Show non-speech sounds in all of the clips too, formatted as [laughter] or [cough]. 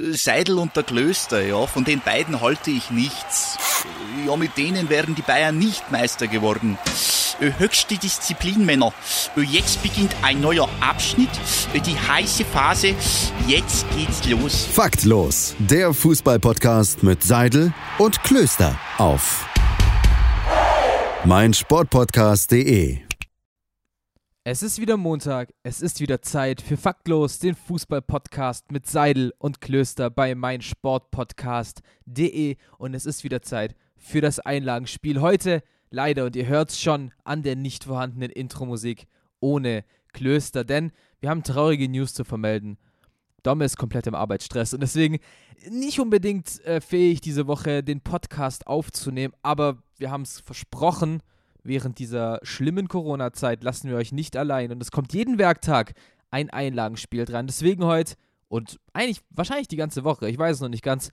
Äh, Seidel und der Klöster, ja, von den beiden halte ich nichts. Ja, mit denen wären die Bayern nicht Meister geworden. Äh, höchste Disziplin, Männer. Äh, jetzt beginnt ein neuer Abschnitt, die heiße Phase. Jetzt geht's los. Faktlos, der Fußballpodcast mit Seidel und Klöster auf meinsportpodcast.de. Es ist wieder Montag, es ist wieder Zeit für Faktlos, den Fußball-Podcast mit Seidel und Klöster bei meinsportpodcast.de und es ist wieder Zeit für das Einlagenspiel heute. Leider, und ihr hört es schon an der nicht vorhandenen Intro-Musik ohne Klöster, denn wir haben traurige News zu vermelden. Dom ist komplett im Arbeitsstress und deswegen nicht unbedingt äh, fähig, diese Woche den Podcast aufzunehmen, aber wir haben es versprochen während dieser schlimmen Corona-Zeit lassen wir euch nicht allein und es kommt jeden Werktag ein Einlagenspiel dran. Deswegen heute und eigentlich wahrscheinlich die ganze Woche, ich weiß es noch nicht ganz,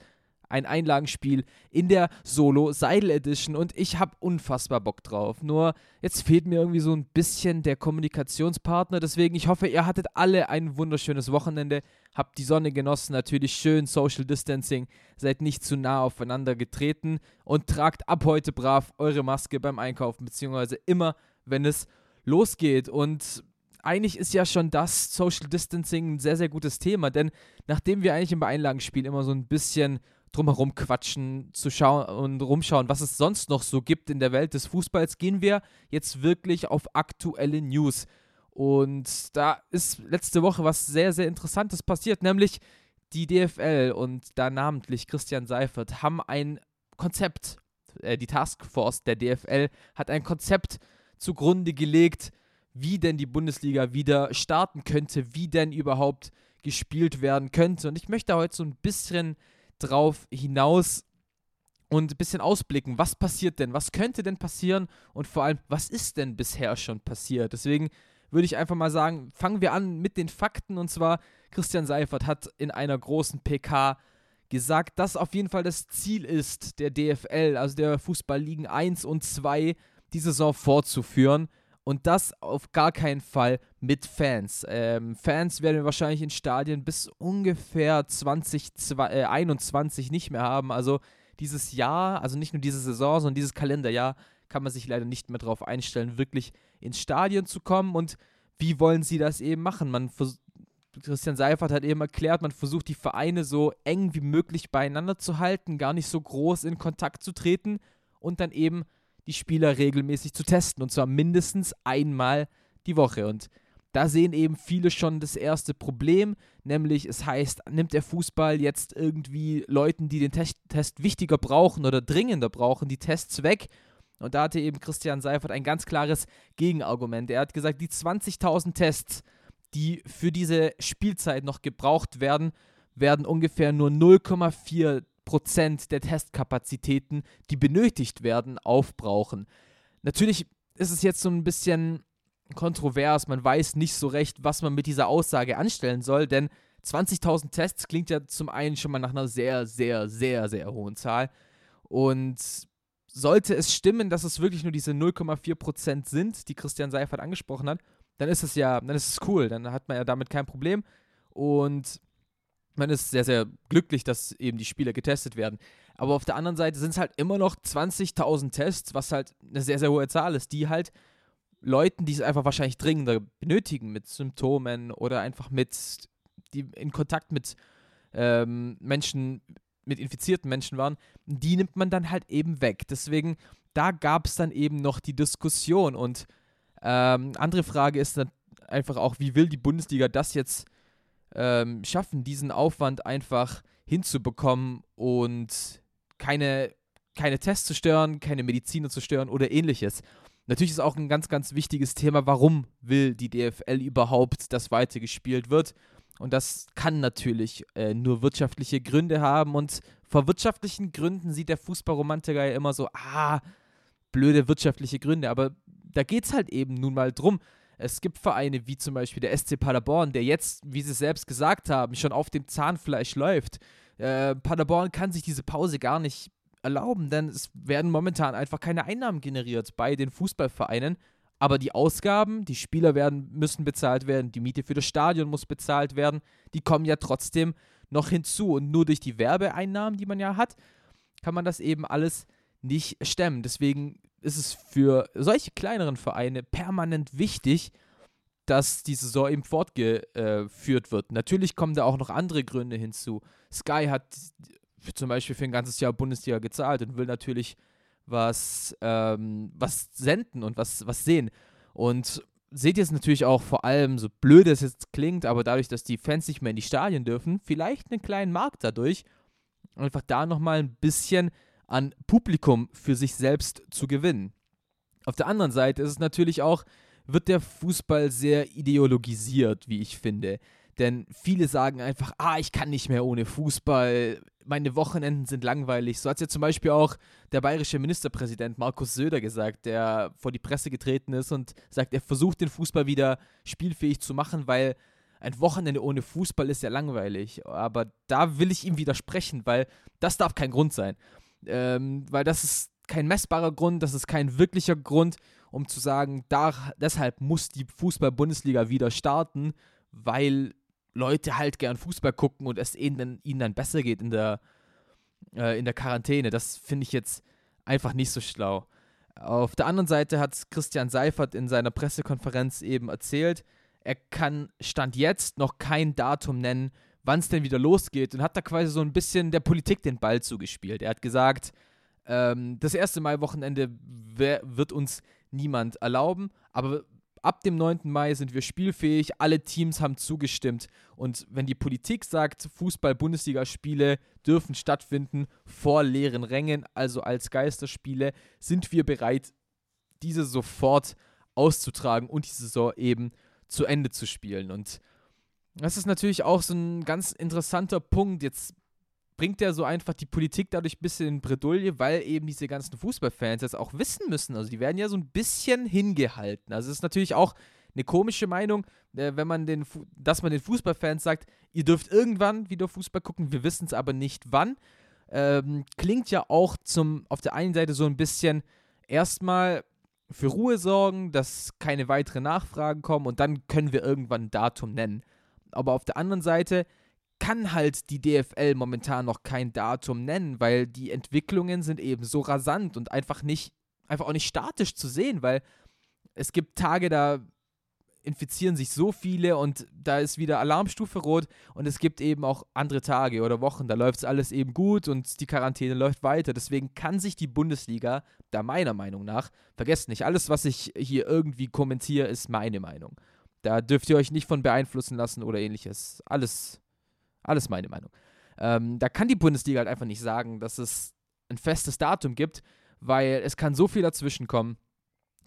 ein Einlagenspiel in der Solo Seidel Edition und ich habe unfassbar Bock drauf. Nur jetzt fehlt mir irgendwie so ein bisschen der Kommunikationspartner, deswegen ich hoffe, ihr hattet alle ein wunderschönes Wochenende, habt die Sonne genossen, natürlich schön Social Distancing, seid nicht zu nah aufeinander getreten und tragt ab heute brav eure Maske beim Einkaufen beziehungsweise immer, wenn es losgeht und eigentlich ist ja schon das Social Distancing ein sehr, sehr gutes Thema, denn nachdem wir eigentlich im Einlagenspiel immer so ein bisschen drumherum quatschen, zu schauen und rumschauen, was es sonst noch so gibt in der Welt des Fußballs, gehen wir jetzt wirklich auf aktuelle News. Und da ist letzte Woche was sehr, sehr Interessantes passiert, nämlich die DFL und da namentlich Christian Seifert haben ein Konzept, äh, die Taskforce der DFL hat ein Konzept zugrunde gelegt, wie denn die Bundesliga wieder starten könnte, wie denn überhaupt gespielt werden könnte. Und ich möchte heute so ein bisschen drauf hinaus und ein bisschen ausblicken, was passiert denn, was könnte denn passieren? Und vor allem, was ist denn bisher schon passiert. Deswegen würde ich einfach mal sagen, fangen wir an mit den Fakten. Und zwar Christian Seifert hat in einer großen PK gesagt, dass auf jeden Fall das Ziel ist, der DFL, also der Fußballligen 1 und 2, die Saison fortzuführen und das auf gar keinen Fall mit Fans. Ähm, Fans werden wir wahrscheinlich in Stadien bis ungefähr 2021 äh, nicht mehr haben. Also dieses Jahr, also nicht nur diese Saison, sondern dieses Kalenderjahr, kann man sich leider nicht mehr darauf einstellen, wirklich ins Stadion zu kommen. Und wie wollen sie das eben machen? Man Christian Seifert hat eben erklärt, man versucht die Vereine so eng wie möglich beieinander zu halten, gar nicht so groß in Kontakt zu treten und dann eben die Spieler regelmäßig zu testen und zwar mindestens einmal die Woche. Und da sehen eben viele schon das erste Problem, nämlich es heißt, nimmt der Fußball jetzt irgendwie Leuten, die den Test, wichtiger brauchen oder dringender brauchen, die Tests weg. Und da hatte eben Christian Seifert ein ganz klares Gegenargument. Er hat gesagt, die 20.000 Tests, die für diese Spielzeit noch gebraucht werden, werden ungefähr nur 0,4 Prozent der Testkapazitäten, die benötigt werden, aufbrauchen. Natürlich ist es jetzt so ein bisschen kontrovers, man weiß nicht so recht, was man mit dieser Aussage anstellen soll, denn 20.000 Tests klingt ja zum einen schon mal nach einer sehr, sehr, sehr, sehr hohen Zahl. Und sollte es stimmen, dass es wirklich nur diese 0,4% sind, die Christian Seifert angesprochen hat, dann ist es ja, dann ist es cool, dann hat man ja damit kein Problem. Und man ist sehr, sehr glücklich, dass eben die Spieler getestet werden. Aber auf der anderen Seite sind es halt immer noch 20.000 Tests, was halt eine sehr, sehr hohe Zahl ist, die halt Leuten, die es einfach wahrscheinlich dringender benötigen, mit Symptomen oder einfach mit, die in Kontakt mit ähm, Menschen, mit infizierten Menschen waren, die nimmt man dann halt eben weg. Deswegen, da gab es dann eben noch die Diskussion. Und ähm, andere Frage ist dann einfach auch, wie will die Bundesliga das jetzt ähm, schaffen, diesen Aufwand einfach hinzubekommen und keine, keine Tests zu stören, keine Mediziner zu stören oder ähnliches. Natürlich ist auch ein ganz, ganz wichtiges Thema, warum will die DFL überhaupt, dass weitergespielt wird. Und das kann natürlich äh, nur wirtschaftliche Gründe haben. Und vor wirtschaftlichen Gründen sieht der Fußballromantiker ja immer so, ah, blöde wirtschaftliche Gründe. Aber da geht es halt eben nun mal drum. Es gibt Vereine wie zum Beispiel der SC Paderborn, der jetzt, wie sie selbst gesagt haben, schon auf dem Zahnfleisch läuft. Äh, Paderborn kann sich diese Pause gar nicht erlauben, denn es werden momentan einfach keine Einnahmen generiert bei den Fußballvereinen. Aber die Ausgaben, die Spieler werden, müssen bezahlt werden, die Miete für das Stadion muss bezahlt werden, die kommen ja trotzdem noch hinzu. Und nur durch die Werbeeinnahmen, die man ja hat, kann man das eben alles nicht stemmen. Deswegen ist es für solche kleineren Vereine permanent wichtig, dass die Saison eben fortgeführt wird. Natürlich kommen da auch noch andere Gründe hinzu. Sky hat zum Beispiel für ein ganzes Jahr Bundesliga gezahlt und will natürlich was, ähm, was senden und was, was sehen. Und seht jetzt natürlich auch vor allem, so blöd es jetzt klingt, aber dadurch, dass die Fans nicht mehr in die Stadien dürfen, vielleicht einen kleinen Markt dadurch, einfach da nochmal ein bisschen an Publikum für sich selbst zu gewinnen. Auf der anderen Seite ist es natürlich auch, wird der Fußball sehr ideologisiert, wie ich finde. Denn viele sagen einfach, ah, ich kann nicht mehr ohne Fußball, meine Wochenenden sind langweilig. So hat es ja zum Beispiel auch der bayerische Ministerpräsident Markus Söder gesagt, der vor die Presse getreten ist und sagt, er versucht den Fußball wieder spielfähig zu machen, weil ein Wochenende ohne Fußball ist ja langweilig. Aber da will ich ihm widersprechen, weil das darf kein Grund sein. Ähm, weil das ist kein messbarer Grund, das ist kein wirklicher Grund, um zu sagen, da, deshalb muss die Fußball-Bundesliga wieder starten, weil Leute halt gern Fußball gucken und es ihnen, ihnen dann besser geht in der, äh, in der Quarantäne. Das finde ich jetzt einfach nicht so schlau. Auf der anderen Seite hat Christian Seifert in seiner Pressekonferenz eben erzählt, er kann Stand jetzt noch kein Datum nennen, wann es denn wieder losgeht und hat da quasi so ein bisschen der Politik den Ball zugespielt. Er hat gesagt, ähm, das erste Mai-Wochenende wird uns niemand erlauben, aber ab dem 9. Mai sind wir spielfähig, alle Teams haben zugestimmt und wenn die Politik sagt, Fußball-Bundesligaspiele dürfen stattfinden vor leeren Rängen, also als Geisterspiele, sind wir bereit, diese sofort auszutragen und die Saison eben zu Ende zu spielen. Und das ist natürlich auch so ein ganz interessanter Punkt. Jetzt bringt er so einfach die Politik dadurch ein bisschen in Bredouille, weil eben diese ganzen Fußballfans jetzt auch wissen müssen. Also die werden ja so ein bisschen hingehalten. Also es ist natürlich auch eine komische Meinung, äh, wenn man den, dass man den Fußballfans sagt, ihr dürft irgendwann wieder Fußball gucken, wir wissen es aber nicht wann. Ähm, klingt ja auch zum, auf der einen Seite so ein bisschen erstmal für Ruhe sorgen, dass keine weiteren Nachfragen kommen und dann können wir irgendwann ein Datum nennen. Aber auf der anderen Seite kann halt die DFL momentan noch kein Datum nennen, weil die Entwicklungen sind eben so rasant und einfach nicht, einfach auch nicht statisch zu sehen, weil es gibt Tage, da infizieren sich so viele und da ist wieder Alarmstufe rot und es gibt eben auch andere Tage oder Wochen, da läuft es alles eben gut und die Quarantäne läuft weiter. Deswegen kann sich die Bundesliga, da meiner Meinung nach, vergesst nicht, alles, was ich hier irgendwie kommentiere, ist meine Meinung. Da dürft ihr euch nicht von beeinflussen lassen oder ähnliches. Alles, alles meine Meinung. Ähm, da kann die Bundesliga halt einfach nicht sagen, dass es ein festes Datum gibt, weil es kann so viel dazwischen kommen.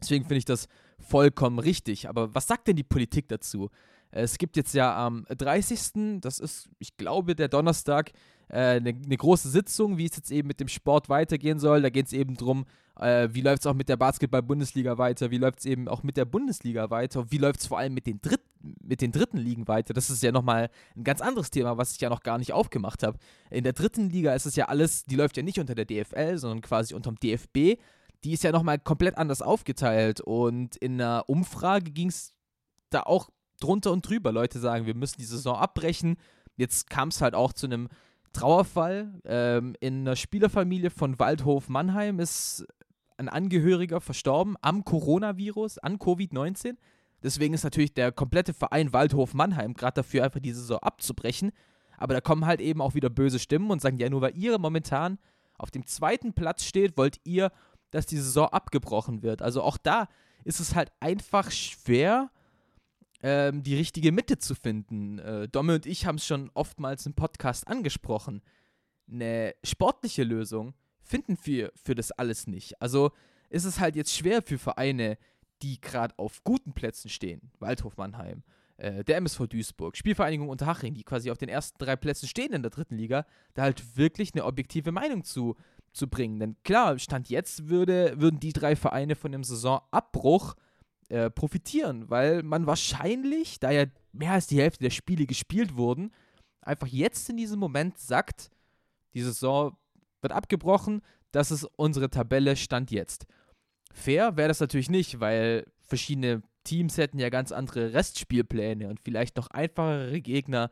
Deswegen finde ich das vollkommen richtig. Aber was sagt denn die Politik dazu? Es gibt jetzt ja am 30., das ist, ich glaube, der Donnerstag, eine äh, ne große Sitzung, wie es jetzt eben mit dem Sport weitergehen soll. Da geht es eben darum, äh, wie läuft es auch mit der Basketball-Bundesliga weiter, wie läuft es eben auch mit der Bundesliga weiter, wie läuft es vor allem mit den, Dritt mit den dritten Ligen weiter. Das ist ja nochmal ein ganz anderes Thema, was ich ja noch gar nicht aufgemacht habe. In der dritten Liga ist es ja alles, die läuft ja nicht unter der DFL, sondern quasi unter dem DFB die ist ja nochmal komplett anders aufgeteilt. Und in einer Umfrage ging es da auch drunter und drüber. Leute sagen, wir müssen die Saison abbrechen. Jetzt kam es halt auch zu einem Trauerfall. Ähm, in einer Spielerfamilie von Waldhof Mannheim ist ein Angehöriger verstorben am Coronavirus, an Covid-19. Deswegen ist natürlich der komplette Verein Waldhof Mannheim gerade dafür, einfach die Saison abzubrechen. Aber da kommen halt eben auch wieder böse Stimmen und sagen, ja, nur weil ihr momentan auf dem zweiten Platz steht, wollt ihr dass die Saison abgebrochen wird. Also auch da ist es halt einfach schwer, ähm, die richtige Mitte zu finden. Äh, Domme und ich haben es schon oftmals im Podcast angesprochen. Eine sportliche Lösung finden wir für das alles nicht. Also ist es halt jetzt schwer für Vereine, die gerade auf guten Plätzen stehen, Waldhof Mannheim, äh, der MSV Duisburg, Spielvereinigung Unterhaching, die quasi auf den ersten drei Plätzen stehen in der dritten Liga, da halt wirklich eine objektive Meinung zu zu bringen. Denn klar, Stand jetzt würde, würden die drei Vereine von dem Saisonabbruch äh, profitieren, weil man wahrscheinlich, da ja mehr als die Hälfte der Spiele gespielt wurden, einfach jetzt in diesem Moment sagt, die Saison wird abgebrochen, das ist unsere Tabelle Stand jetzt. Fair wäre das natürlich nicht, weil verschiedene Teams hätten ja ganz andere Restspielpläne und vielleicht noch einfachere Gegner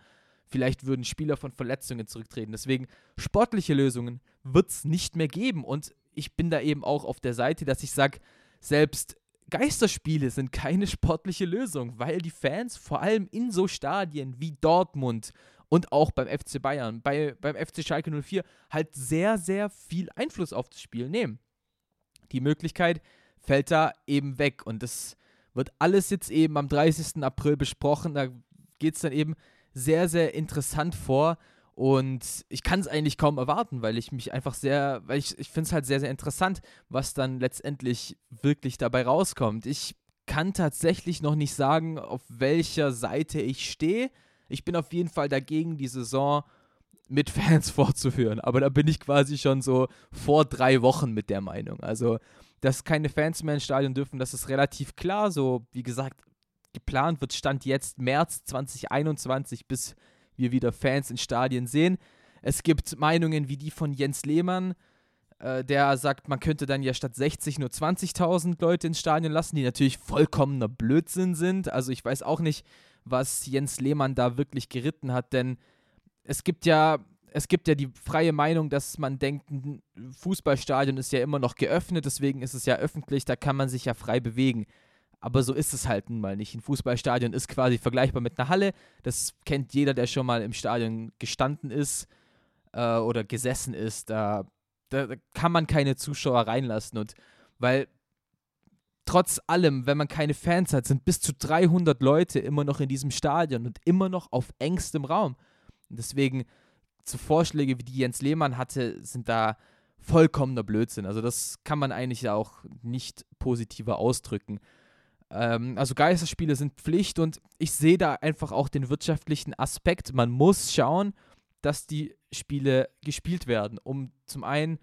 Vielleicht würden Spieler von Verletzungen zurücktreten. Deswegen, sportliche Lösungen wird es nicht mehr geben. Und ich bin da eben auch auf der Seite, dass ich sage, selbst Geisterspiele sind keine sportliche Lösung, weil die Fans vor allem in so Stadien wie Dortmund und auch beim FC Bayern, bei, beim FC Schalke 04 halt sehr, sehr viel Einfluss auf das Spiel nehmen. Die Möglichkeit fällt da eben weg und das wird alles jetzt eben am 30. April besprochen. Da geht es dann eben sehr, sehr interessant vor. Und ich kann es eigentlich kaum erwarten, weil ich mich einfach sehr, weil ich, ich finde es halt sehr, sehr interessant, was dann letztendlich wirklich dabei rauskommt. Ich kann tatsächlich noch nicht sagen, auf welcher Seite ich stehe. Ich bin auf jeden Fall dagegen, die Saison mit Fans [laughs] fortzuführen. Aber da bin ich quasi schon so vor drei Wochen mit der Meinung. Also, dass keine Fans mehr ins Stadion dürfen, das ist relativ klar. So, wie gesagt, geplant wird Stand jetzt März 2021 bis wir wieder Fans in Stadien sehen. Es gibt Meinungen wie die von Jens Lehmann, äh, der sagt, man könnte dann ja statt 60 nur 20.000 Leute ins Stadion lassen, die natürlich vollkommener Blödsinn sind. Also ich weiß auch nicht, was Jens Lehmann da wirklich geritten hat, denn es gibt ja es gibt ja die freie Meinung, dass man denkt, ein Fußballstadion ist ja immer noch geöffnet, deswegen ist es ja öffentlich, da kann man sich ja frei bewegen. Aber so ist es halt nun mal nicht. Ein Fußballstadion ist quasi vergleichbar mit einer Halle. Das kennt jeder, der schon mal im Stadion gestanden ist äh, oder gesessen ist. Da, da, kann man keine Zuschauer reinlassen. Und weil trotz allem, wenn man keine Fans hat, sind bis zu 300 Leute immer noch in diesem Stadion und immer noch auf engstem Raum. Und deswegen, zu Vorschläge, wie die Jens Lehmann hatte, sind da vollkommener Blödsinn. Also das kann man eigentlich auch nicht positiver ausdrücken. Ähm, also Geisterspiele sind Pflicht und ich sehe da einfach auch den wirtschaftlichen Aspekt. Man muss schauen, dass die Spiele gespielt werden, um zum einen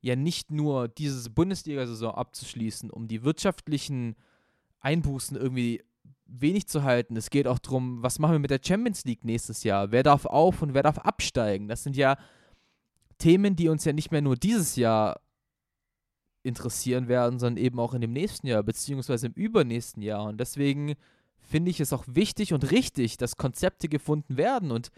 ja nicht nur diese Bundesliga-Saison abzuschließen, um die wirtschaftlichen Einbußen irgendwie wenig zu halten. Es geht auch darum, was machen wir mit der Champions League nächstes Jahr? Wer darf auf und wer darf absteigen? Das sind ja Themen, die uns ja nicht mehr nur dieses Jahr interessieren werden, sondern eben auch in dem nächsten Jahr, beziehungsweise im übernächsten Jahr. Und deswegen finde ich es auch wichtig und richtig, dass Konzepte gefunden werden. Und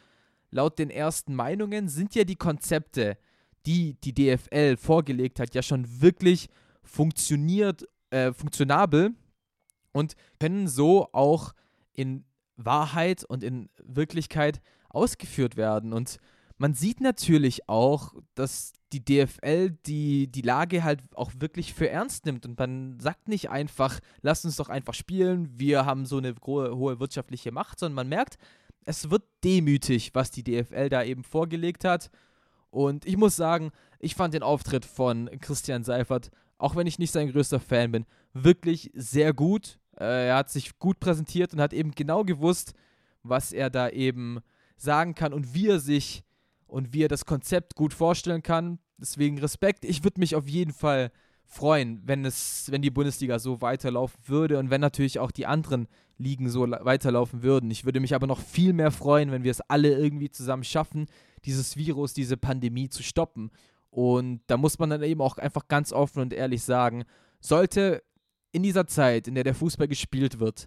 laut den ersten Meinungen sind ja die Konzepte, die die DFL vorgelegt hat, ja schon wirklich funktioniert, äh, funktionabel und können so auch in Wahrheit und in Wirklichkeit ausgeführt werden. Und man sieht natürlich auch, dass die DFL die, die Lage halt auch wirklich für ernst nimmt und man sagt nicht einfach, lasst uns doch einfach spielen, wir haben so eine hohe, wirtschaftliche Macht, sondern man merkt, es wird demütig, was die DFL da eben vorgelegt hat. Und ich muss sagen, ich fand den Auftritt von Christian Seifert, auch wenn ich nicht sein größter Fan bin, wirklich sehr gut. Äh, er hat sich gut präsentiert und hat eben genau gewusst, was er da eben sagen kann und wie er sich und wie er das Konzept gut vorstellen kann. Deswegen Respekt. Ich würde mich auf jeden Fall freuen, wenn es, wenn die Bundesliga so weiterlaufen würde und wenn natürlich auch die anderen Ligen so weiterlaufen würden. Ich würde mich aber noch viel mehr freuen, wenn wir es alle irgendwie zusammen schaffen, dieses Virus, diese Pandemie zu stoppen. Und da muss man dann eben auch einfach ganz offen und ehrlich sagen, sollte in dieser Zeit, in der der Fußball gespielt wird,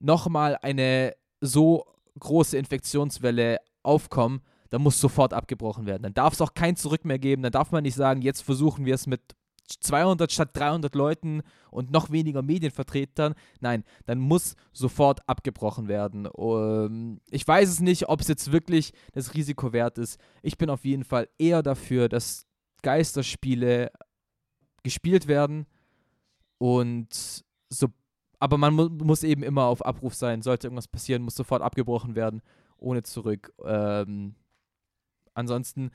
nochmal eine so große Infektionswelle aufkommen, dann muss sofort abgebrochen werden. Dann darf es auch kein Zurück mehr geben. Dann darf man nicht sagen, jetzt versuchen wir es mit 200 statt 300 Leuten und noch weniger Medienvertretern. Nein, dann muss sofort abgebrochen werden. Um, ähm, ich weiß es nicht, ob es jetzt wirklich das Risiko wert ist. Ich bin auf jeden Fall eher dafür, dass Geisterspiele gespielt werden und so. Aber man mu muss eben immer auf Abruf sein. Sollte irgendwas passieren, muss sofort abgebrochen werden, ohne zurück. Ähm, ansonsten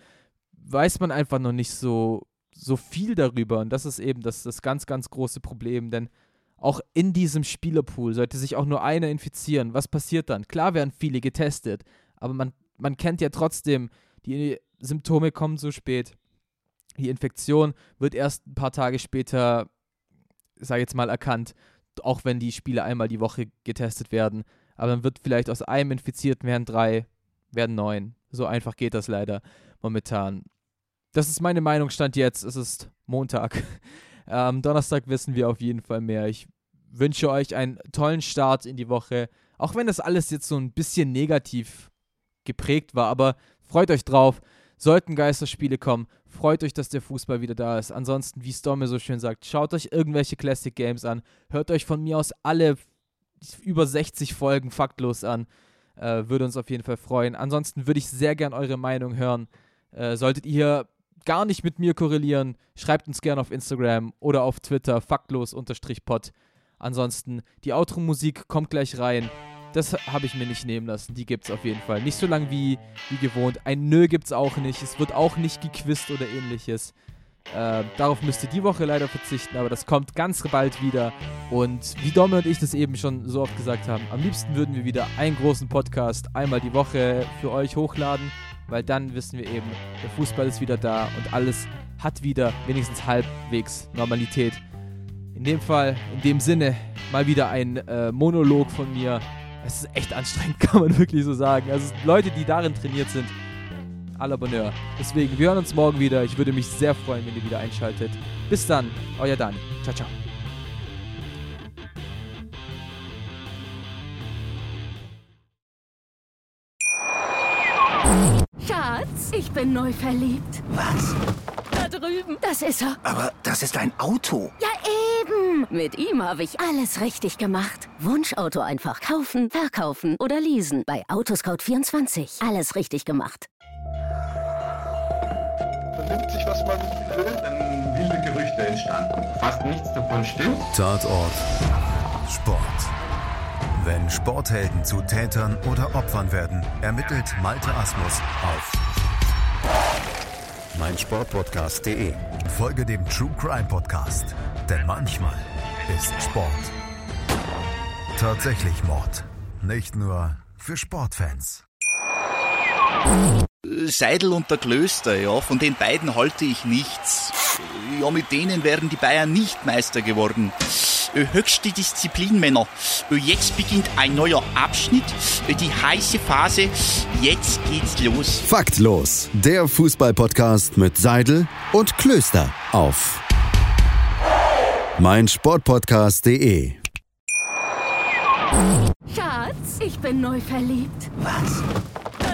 weiß man einfach noch nicht so, so viel darüber. Und das ist eben das, das ganz, ganz große Problem. Denn auch in diesem Spielerpool sollte sich auch nur einer infizieren. Was passiert dann? Klar werden viele getestet, aber man, man kennt ja trotzdem, die Symptome kommen so spät. Die Infektion wird erst ein paar Tage später, sag ich jetzt mal, erkannt, auch wenn die Spiele einmal die Woche getestet werden. Aber dann wird vielleicht aus einem Infizierten werden drei, werden neun. So einfach geht das leider momentan. Das ist meine Meinung, stand jetzt. Es ist Montag. Am [laughs] Donnerstag wissen wir auf jeden Fall mehr. Ich wünsche euch einen tollen Start in die Woche. Auch wenn das alles jetzt so ein bisschen negativ geprägt war. Aber freut euch drauf. Sollten Geisterspiele kommen, freut euch, dass der Fußball wieder da ist. Ansonsten, wie Stormy so schön sagt, schaut euch irgendwelche Classic Games an. Hört euch von mir aus alle über 60 Folgen faktlos an. Äh, würde uns auf jeden Fall freuen. Ansonsten würde ich sehr gern eure Meinung hören. Äh, solltet ihr gar nicht mit mir korrelieren, schreibt uns gerne auf Instagram oder auf Twitter faktlos-pod. Ansonsten, die Outro-Musik kommt gleich rein. Das habe ich mir nicht nehmen lassen. Die gibt es auf jeden Fall. Nicht so lang wie, wie gewohnt. Ein Nö gibt es auch nicht. Es wird auch nicht gequizt oder ähnliches. Äh, darauf müsst ihr die Woche leider verzichten, aber das kommt ganz bald wieder. Und wie Domme und ich das eben schon so oft gesagt haben, am liebsten würden wir wieder einen großen Podcast einmal die Woche für euch hochladen, weil dann wissen wir eben, der Fußball ist wieder da und alles hat wieder wenigstens halbwegs Normalität. In dem Fall, in dem Sinne, mal wieder ein äh, Monolog von mir. Es ist echt anstrengend, [laughs] kann man wirklich so sagen. Also Leute, die darin trainiert sind, à la Bonheur. Deswegen, wir hören uns morgen wieder. Ich würde mich sehr freuen, wenn ihr wieder einschaltet. Bis dann, euer Dani. Ciao, ciao. Schatz, ich bin neu verliebt. Was? Da drüben. Das ist er. Aber das ist ein Auto. Ja, eben. Mit ihm habe ich alles richtig gemacht. Wunschauto einfach kaufen, verkaufen oder leasen. Bei Autoscout24. Alles richtig gemacht. Man nimmt sich, was man will. Dann wilde Gerüchte entstanden. Fast nichts davon stimmt. Tatort Sport. Wenn Sporthelden zu Tätern oder Opfern werden, ermittelt Malte Asmus auf meinsportpodcast.de. Folge dem True Crime Podcast, denn manchmal ist Sport tatsächlich Mord. Nicht nur für Sportfans. Seidel und der Klöster, ja, von den beiden halte ich nichts. Ja, mit denen wären die Bayern nicht Meister geworden. Höchste Disziplin, Männer. Jetzt beginnt ein neuer Abschnitt, die heiße Phase. Jetzt geht's los. Faktlos, der Fußballpodcast mit Seidel und Klöster auf meinsportpodcast.de. Schatz, ich bin neu verliebt. Was?